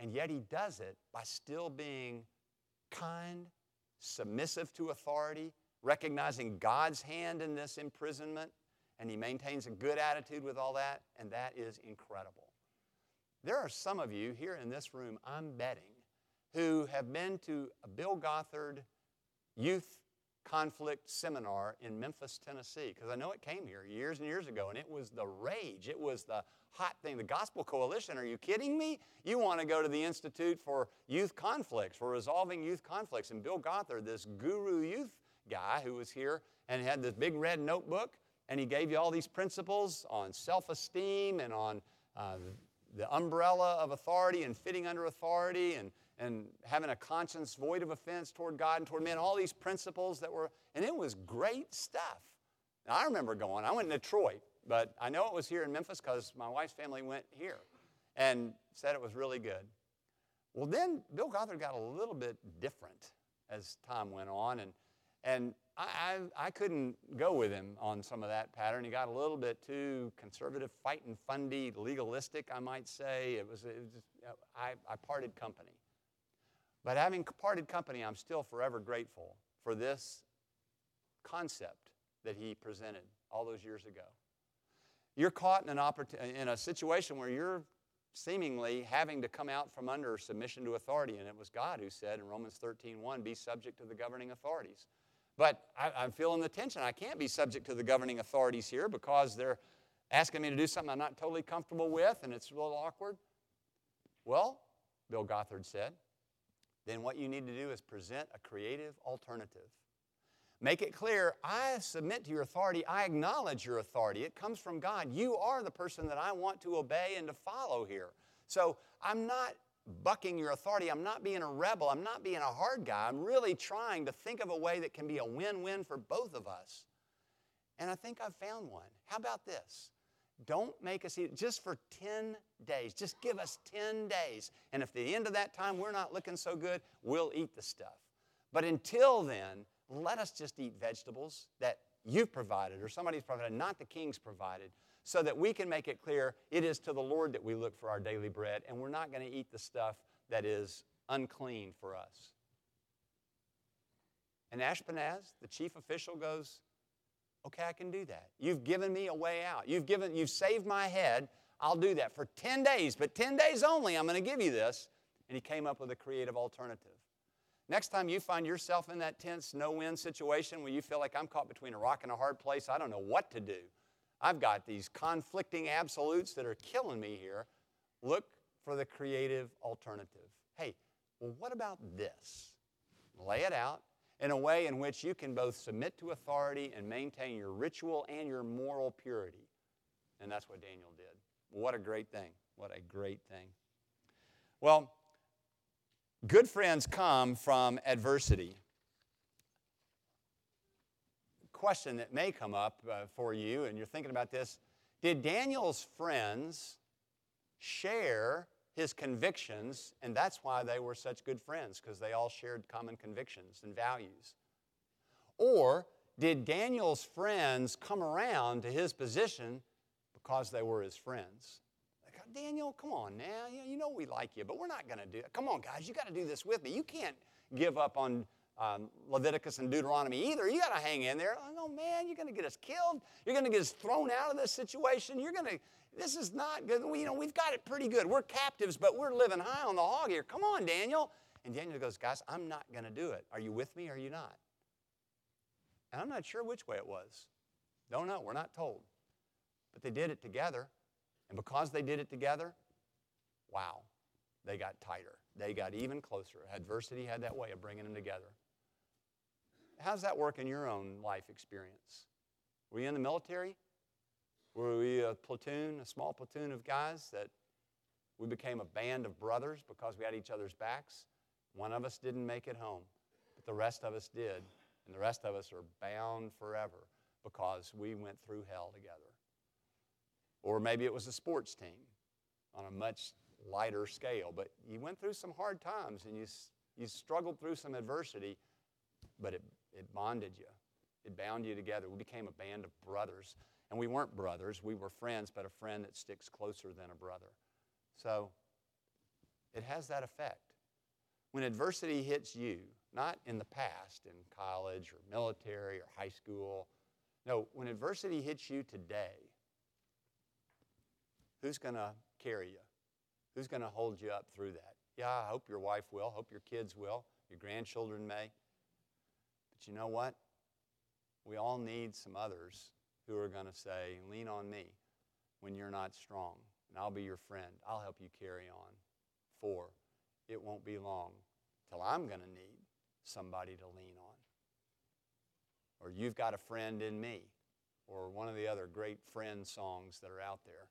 And yet he does it by still being kind, submissive to authority, recognizing God's hand in this imprisonment, and he maintains a good attitude with all that, and that is incredible. There are some of you here in this room, I'm betting, who have been to a Bill Gothard youth conflict seminar in Memphis, Tennessee, because I know it came here years and years ago, and it was the rage. It was the hot thing. The Gospel Coalition, are you kidding me? You want to go to the Institute for Youth Conflicts, for resolving youth conflicts. And Bill Gothard, this guru youth guy who was here and had this big red notebook, and he gave you all these principles on self esteem and on uh, the umbrella of authority and fitting under authority and, and having a conscience void of offense toward God and toward men, all these principles that were, and it was great stuff. I remember going, I went to Detroit, but I know it was here in Memphis because my wife's family went here and said it was really good. Well, then Bill Gothard got a little bit different as time went on, and, and I, I, I, couldn't go with him on some of that pattern. He got a little bit too conservative, fighting fundy, legalistic, I might say. It was, it was just, I, I parted company. But having parted company, I'm still forever grateful for this concept that he presented all those years ago. You're caught in, an oppor- in a situation where you're seemingly having to come out from under submission to authority, and it was God who said in Romans 13:1, "Be subject to the governing authorities." But I, am feeling the tension. I can't be subject to the governing authorities here because they're asking me to do something I'm not totally comfortable with and it's a little awkward. Well, Bill Gothard said, then what you need to do is present a creative alternative. Make it clear I submit to your authority. I acknowledge your authority. It comes from God. You are the person that I want to obey and to follow here. So I'm not bucking your authority. I'm not being a rebel. I'm not being a hard guy. I'm really trying to think of a way that can be a win win for both of us. And I think I've found one. How about this? Don't make us eat just for 10 days. Just give us 10 days. And if the end of that time we're not looking so good, we'll eat the stuff. But until then, let us just eat vegetables that you've provided or somebody's provided, not the king's provided, so that we can make it clear it is to the Lord that we look for our daily bread, and we're not going to eat the stuff that is unclean for us. And Ashpenaz, the chief official, goes, Okay, I can do that. You've given me a way out. You've given, you've saved my head. I'll do that for 10 days, but 10 days only, I'm going to give you this. And he came up with a creative alternative. Next time you find yourself in that tense, no win situation where you feel like I'm caught between a rock and a hard place, I don't know what to do. I've got these conflicting absolutes that are killing me here. Look for the creative alternative. Hey, well, what about this? Lay it out in a way in which you can both submit to authority and maintain your ritual and your moral purity. And that's what Daniel did. What a great thing. What a great thing. Well, good friends come from adversity question that may come up uh, for you, and you're thinking about this Did Daniel's friends share his convictions, and that's why they were such good friends, because they all shared common convictions and values? Or did Daniel's friends come around to his position because they were his friends? Like, Daniel, come on now. You know we like you, but we're not going to do it. Come on, guys, you got to do this with me. You can't give up on um, Leviticus and Deuteronomy either. You got to hang in there. Oh, man, you're going to get us killed. You're going to get us thrown out of this situation. You're going to, this is not good. We, you know, we've got it pretty good. We're captives, but we're living high on the hog here. Come on, Daniel. And Daniel goes, guys, I'm not going to do it. Are you with me or are you not? And I'm not sure which way it was. Don't know. We're not told. But they did it together. And because they did it together, wow, they got tighter. They got even closer. Adversity had that way of bringing them together. How's that work in your own life experience? Were you in the military? Were we a platoon, a small platoon of guys that we became a band of brothers because we had each other's backs? One of us didn't make it home, but the rest of us did. And the rest of us are bound forever because we went through hell together. Or maybe it was a sports team on a much lighter scale, but you went through some hard times and you, you struggled through some adversity, but it, it bonded you. It bound you together. We became a band of brothers. And we weren't brothers, we were friends, but a friend that sticks closer than a brother. So it has that effect. When adversity hits you, not in the past, in college or military or high school, no, when adversity hits you today, who's going to carry you? Who's going to hold you up through that? Yeah, I hope your wife will, hope your kids will, your grandchildren may. But you know what? We all need some others who are going to say, Lean on me when you're not strong, and I'll be your friend. I'll help you carry on. For it won't be long till I'm going to need somebody to lean on. Or you've got a friend in me, or one of the other great friend songs that are out there.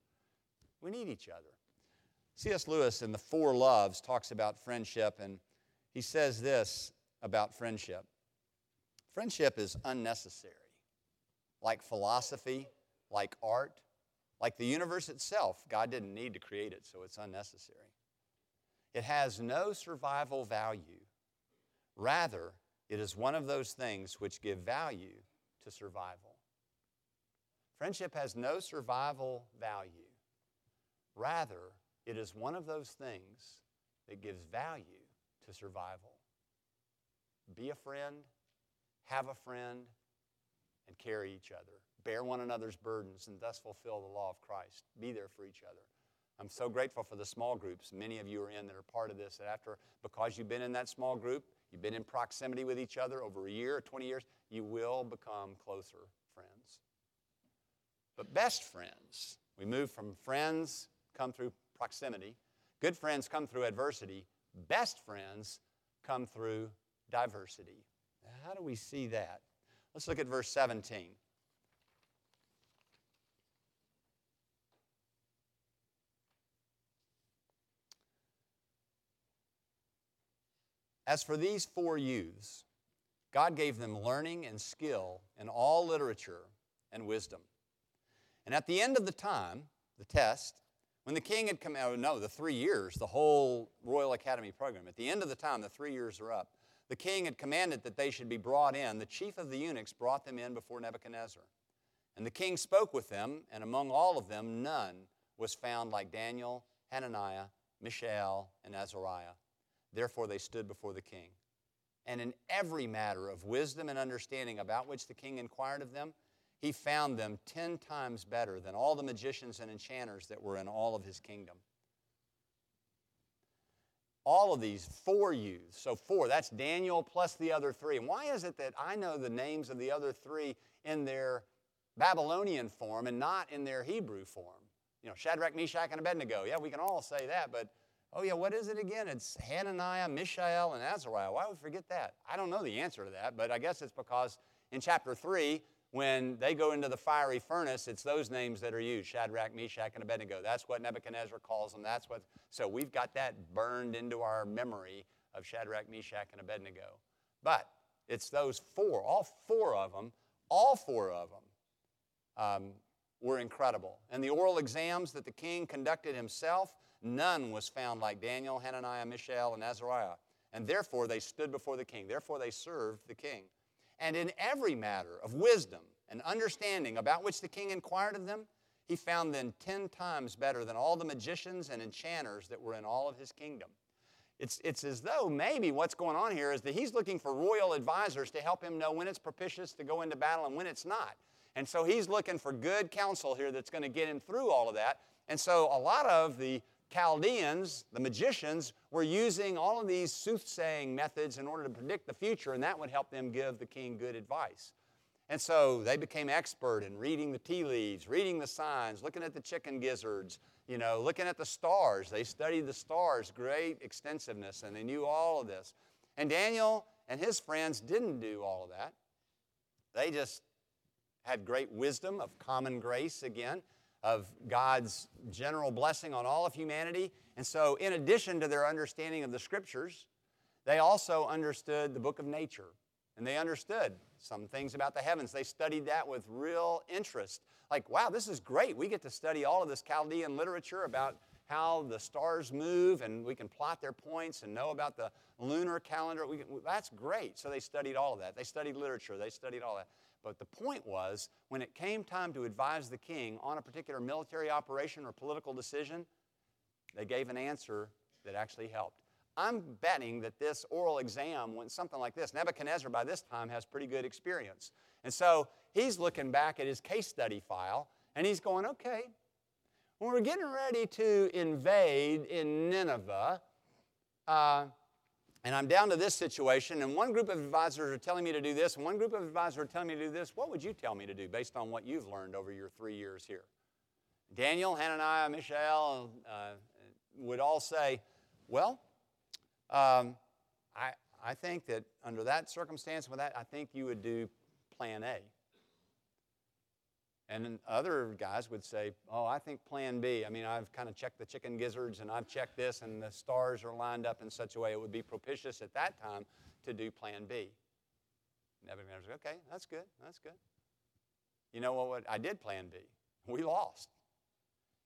We need each other. C.S. Lewis in The Four Loves talks about friendship, and he says this about friendship Friendship is unnecessary, like philosophy, like art, like the universe itself. God didn't need to create it, so it's unnecessary. It has no survival value. Rather, it is one of those things which give value to survival. Friendship has no survival value. Rather, it is one of those things that gives value to survival. Be a friend, have a friend, and carry each other. Bear one another's burdens and thus fulfill the law of Christ. Be there for each other. I'm so grateful for the small groups many of you are in that are part of this. That after, because you've been in that small group, you've been in proximity with each other over a year or 20 years, you will become closer friends. But best friends, we move from friends, come through proximity. Good friends come through adversity. Best friends come through diversity. How do we see that? Let's look at verse 17. As for these four youths, God gave them learning and skill in all literature and wisdom. And at the end of the time, the test, when the king had come out, oh, no, the three years, the whole Royal Academy program, at the end of the time, the three years are up, the king had commanded that they should be brought in. The chief of the eunuchs brought them in before Nebuchadnezzar. And the king spoke with them, and among all of them, none was found like Daniel, Hananiah, Mishael, and Azariah. Therefore, they stood before the king. And in every matter of wisdom and understanding about which the king inquired of them, he found them ten times better than all the magicians and enchanters that were in all of his kingdom all of these four youths. So, four, that's Daniel plus the other three. And why is it that I know the names of the other three in their Babylonian form and not in their Hebrew form? You know, Shadrach, Meshach, and Abednego. Yeah, we can all say that, but oh, yeah, what is it again? It's Hananiah, Mishael, and Azariah. Why would we forget that? I don't know the answer to that, but I guess it's because in chapter 3, when they go into the fiery furnace, it's those names that are used Shadrach, Meshach, and Abednego. That's what Nebuchadnezzar calls them. That's what, so we've got that burned into our memory of Shadrach, Meshach, and Abednego. But it's those four, all four of them, all four of them um, were incredible. And the oral exams that the king conducted himself, none was found like Daniel, Hananiah, Mishael, and Azariah. And therefore they stood before the king. Therefore they served the king. And in every matter of wisdom and understanding about which the king inquired of them, he found them ten times better than all the magicians and enchanters that were in all of his kingdom. It's, it's as though maybe what's going on here is that he's looking for royal advisors to help him know when it's propitious to go into battle and when it's not. And so he's looking for good counsel here that's going to get him through all of that. And so a lot of the Chaldeans, the magicians, were using all of these soothsaying methods in order to predict the future, and that would help them give the king good advice. And so they became expert in reading the tea leaves, reading the signs, looking at the chicken gizzards, you know, looking at the stars. They studied the stars, great extensiveness, and they knew all of this. And Daniel and his friends didn't do all of that. They just had great wisdom of common grace again of God's general blessing on all of humanity. And so, in addition to their understanding of the scriptures, They also understood the book of nature, and they understood some things about the heavens. They studied that with real interest. Like, wow, this is great. We get to study all of this Chaldean literature about how the stars move, and we can plot their points and know about the lunar calendar. Can, that's great. So they studied all of that. They studied literature, they studied all that. But the point was, when it came time to advise the king on a particular military operation or political decision, they gave an answer that actually helped. I'm betting that this oral exam went something like this. Nebuchadnezzar, by this time, has pretty good experience. And so he's looking back at his case study file and he's going, okay, when we're getting ready to invade in Nineveh, uh, and I'm down to this situation, and one group of advisors are telling me to do this, and one group of advisors are telling me to do this, what would you tell me to do based on what you've learned over your three years here? Daniel, Hananiah, Mishael uh, would all say, well, um, I, I think that under that circumstance, with that, I think you would do plan A. And then other guys would say, Oh, I think plan B. I mean, I've kind of checked the chicken gizzards and I've checked this, and the stars are lined up in such a way it would be propitious at that time to do plan B. Nebuchadnezzar said, Okay, that's good. That's good. You know what? I did plan B. We lost.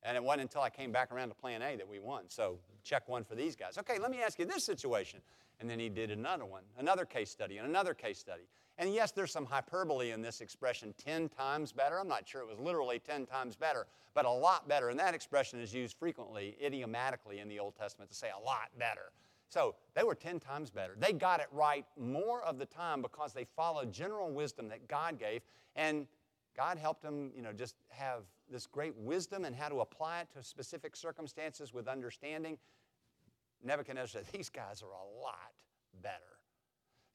And it wasn't until I came back around to plan A that we won. So check one for these guys. Okay, let me ask you this situation. And then he did another one, another case study, and another case study. And yes, there's some hyperbole in this expression 10 times better. I'm not sure it was literally 10 times better, but a lot better. And that expression is used frequently, idiomatically, in the Old Testament to say a lot better. So they were 10 times better. They got it right more of the time because they followed general wisdom that God gave. And God helped them, you know, just have this great wisdom and how to apply it to specific circumstances with understanding. Nebuchadnezzar said, These guys are a lot better.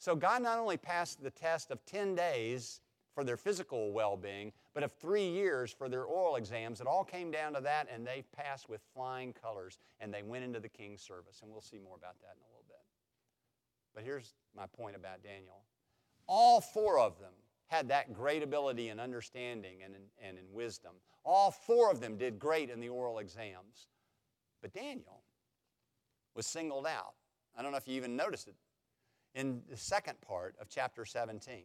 So God not only passed the test of 10 days for their physical well being, but of three years for their oral exams. It all came down to that, and they passed with flying colors, and they went into the king's service. And we'll see more about that in a little bit. But here's my point about Daniel all four of them had that great ability in understanding and in, and in wisdom. All four of them did great in the oral exams. But Daniel was singled out. I don't know if you even noticed it in the second part of chapter 17.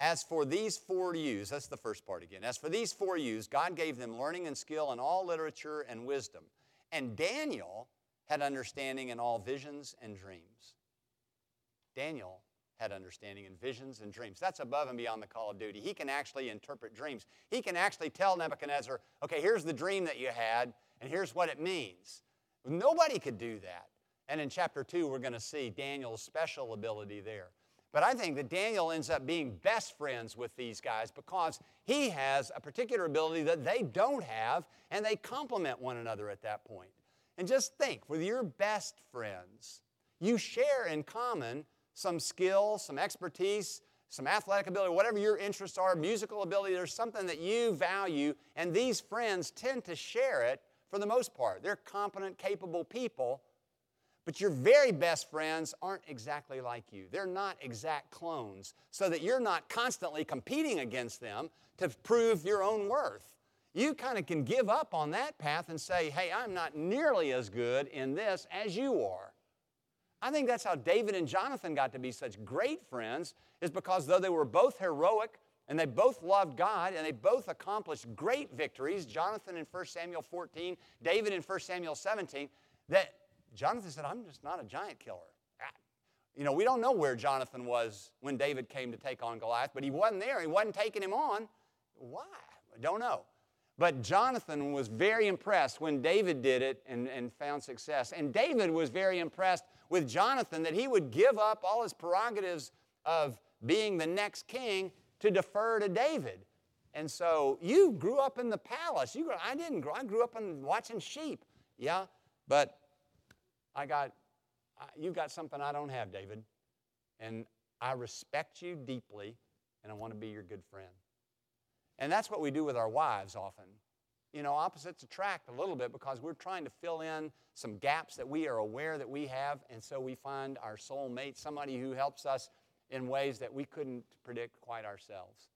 As for these four youths, that's the first part again. As for these four youths, God gave them learning and skill in all literature and wisdom. And Daniel had understanding in all visions and dreams. Daniel had understanding in visions and dreams. That's above and beyond the call of duty. He can actually interpret dreams. He can actually tell Nebuchadnezzar, okay, here's the dream that you had, and here's what it means. Nobody could do that. And in chapter 2, we're going to see Daniel's special ability there. But I think that Daniel ends up being best friends with these guys because he has a particular ability that they don't have, and they complement one another at that point. And just think with your best friends, you share in common some skill, some expertise, some athletic ability, whatever your interests are, musical ability, there's something that you value, and these friends tend to share it for the most part. They're competent, capable people but your very best friends aren't exactly like you. They're not exact clones, so that you're not constantly competing against them to prove your own worth. You kind of can give up on that path and say, hey, I'm not nearly as good in this as you are. I think that's how David and Jonathan got to be such great friends, is because though they were both heroic and they both loved God and they both accomplished great victories, Jonathan in 1 Samuel 14, David in 1 Samuel 17, that Jonathan said, I'm just not a giant killer. You know, we don't know where Jonathan was when David came to take on Goliath, but he wasn't there. He wasn't taking him on. Why? I don't know. But Jonathan was very impressed when David did it and, and found success. And David was very impressed with Jonathan that he would give up all his prerogatives of being the next king to defer to David. And so you grew up in the palace. You grew, I didn't grow. I grew up in watching sheep. Yeah, but I got, you've got something I don't have, David. And I respect you deeply, and I want to be your good friend. And that's what we do with our wives often. You know, opposites attract a little bit because we're trying to fill in some gaps that we are aware that we have, and so we find our soul mate, somebody who helps us in ways that we couldn't predict quite ourselves.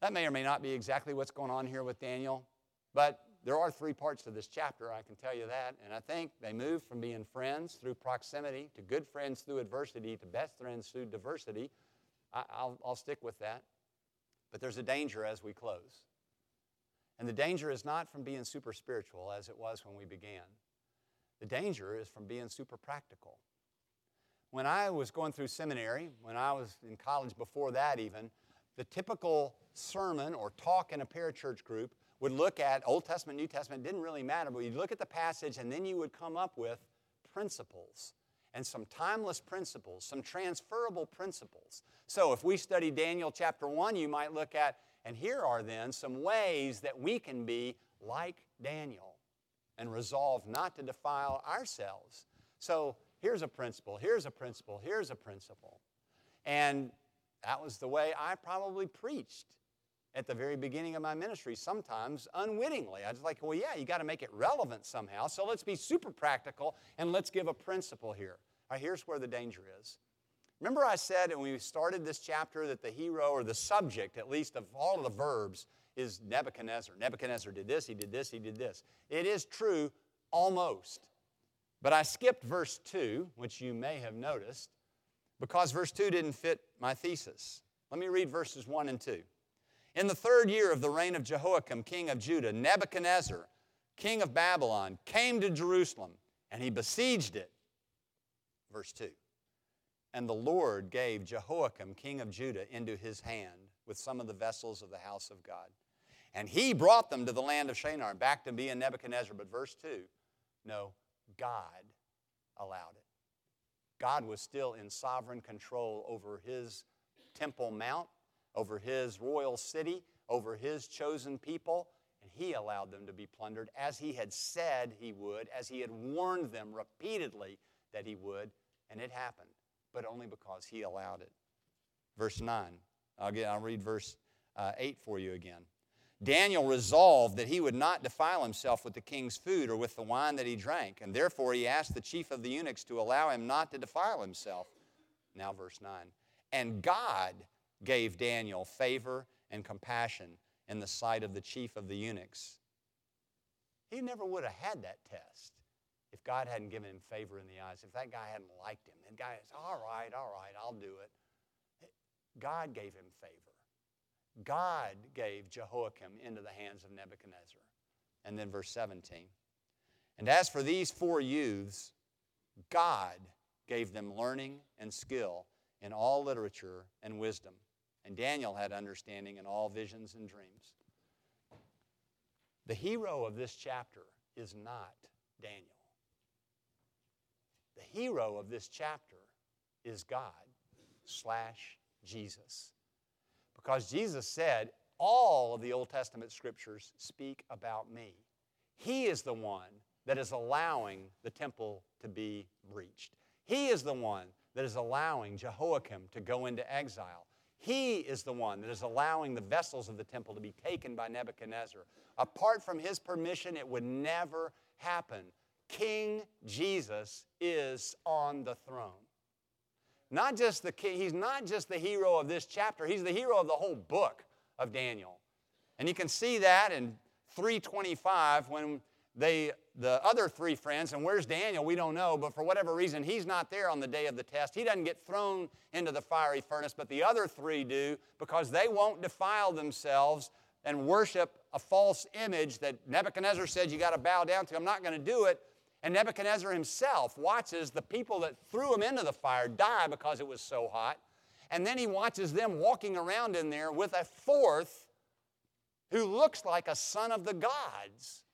That may or may not be exactly what's going on here with Daniel, but there are three parts to this chapter, I can tell you that. And I think they move from being friends through proximity to good friends through adversity to best friends through diversity. I, will I'll stick with that. But there's a danger as we close. And the danger is not from being super spiritual as it was when we began. The danger is from being super practical. When I was going through seminary, when I was in college before that even, the typical sermon or talk in a parachurch group would look at Old Testament, New Testament, didn't really matter, but you'd look at the passage and then you would come up with principles and some timeless principles, some transferable principles. So if we study Daniel chapter 1, you might look at, and here are then some ways that we can be like Daniel and resolve not to defile ourselves. So here's a principle, here's a principle, here's a principle. And that was the way I probably preached at the very beginning of my ministry, sometimes unwittingly. I was like, well, yeah, you got to make it relevant somehow. So let's be super practical and let's give a principle here. Here's where the danger is. Remember, I said when we started this chapter that the hero, or the subject at least, of all of the verbs is Nebuchadnezzar. Nebuchadnezzar did this, he did this, he did this. It is true almost. But I skipped verse 2, which you may have noticed, because verse 2 didn't fit my thesis. Let me read verses 1 and 2. In the third year of the reign of Jehoiakim, king of Judah, Nebuchadnezzar, king of Babylon, came to Jerusalem and he besieged it. Verse 2. And the Lord gave Jehoiakim, king of Judah, into his hand with some of the vessels of the house of God. And he brought them to the land of Shinar, back to being Nebuchadnezzar. But verse 2 no, God allowed it. God was still in sovereign control over his Temple Mount over his royal city, over his chosen people, and he allowed them to be plundered as he had said he would, as he had warned them repeatedly that he would, and it happened, but only because he allowed it. Verse 9. Again, I'll read verse uh, 8 for you again. Daniel resolved that he would not defile himself with the king's food or with the wine that he drank, and therefore he asked the chief of the eunuchs to allow him not to defile himself. Now, verse 9. And God gave Daniel favor and compassion in the sight of the chief of the eunuchs. He never would have had that test if God hadn't given him favor in the eyes, if that guy hadn't liked him. And guy said, all right, all right, I'll do it. God gave him favor. God gave Jehoiakim into the hands of Nebuchadnezzar. And then verse 17. And as for these four youths, God gave them learning and skill in all literature and wisdom. And Daniel had understanding in all visions and dreams. The hero of this chapter is not Daniel. The hero of this chapter is God slash Jesus. Because Jesus said, all of the Old Testament scriptures speak about me. He is the one that is allowing the temple to be breached. He is the one that is allowing Jehoiakim to go into exile. He is the one that is allowing the vessels of the temple to be taken by Nebuchadnezzar. Apart from his permission, it would never happen. King Jesus is on the throne. Not just the king, he's not just the hero of this chapter, he's the hero of the whole book of Daniel. And you can see that in 325 when they, the other three friends, and where's Daniel? We don't know, but for whatever reason, he's not there on the day of the test. He doesn't get thrown into the fiery furnace, but the other three do because they won't defile themselves and worship a false image that Nebuchadnezzar said you got to bow down to. I'm not going to do it. And Nebuchadnezzar himself watches the people that threw him into the fire die because it was so hot. And then he watches them walking around in there with a fourth who looks like a son of the gods.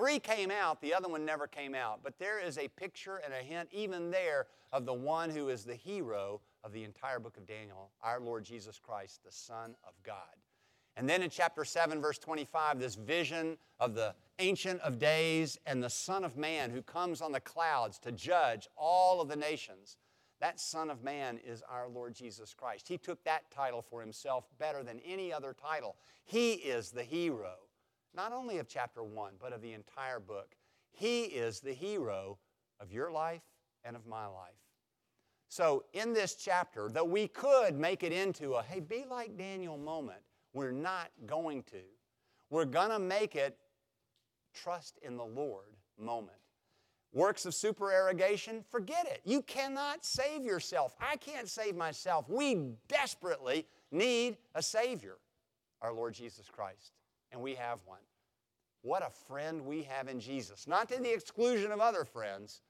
Three came out, the other one never came out. But there is a picture and a hint, even there, of the one who is the hero of the entire book of Daniel, our Lord Jesus Christ, the Son of God. And then in chapter 7, verse 25, this vision of the Ancient of Days and the Son of Man who comes on the clouds to judge all of the nations. That Son of Man is our Lord Jesus Christ. He took that title for himself better than any other title. He is the hero not only of chapter 1, but of the entire book. He is the hero of your life and of my life. So, in this chapter, though we could make it into a, hey, be like Daniel moment, we're not going to. We're going to make it trust in the Lord moment. Works of supererogation, forget it. You cannot save yourself. I can't save myself. We desperately need a Savior, our Lord Jesus Christ, and we have one. What a friend we have in Jesus, not to the exclusion of other friends,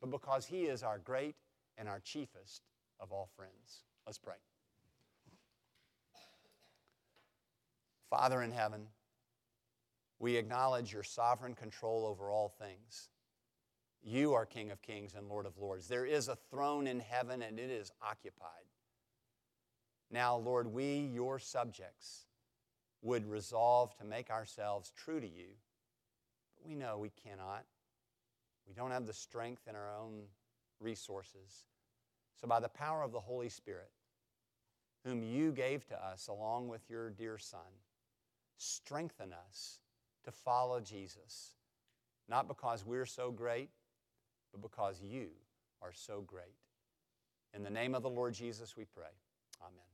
but because He is our great and our chiefest of all friends. Let's pray. Father in heaven, we acknowledge your sovereign control over all things. You are King of kings and Lord of lords. There is a throne in heaven and it is occupied. Now, Lord, we, your subjects, would resolve to make ourselves true to you, but we know we cannot. We don't have the strength in our own resources. So, by the power of the Holy Spirit, whom you gave to us along with your dear Son, strengthen us to follow Jesus, not because we're so great, but because you are so great. In the name of the Lord Jesus, we pray. Amen.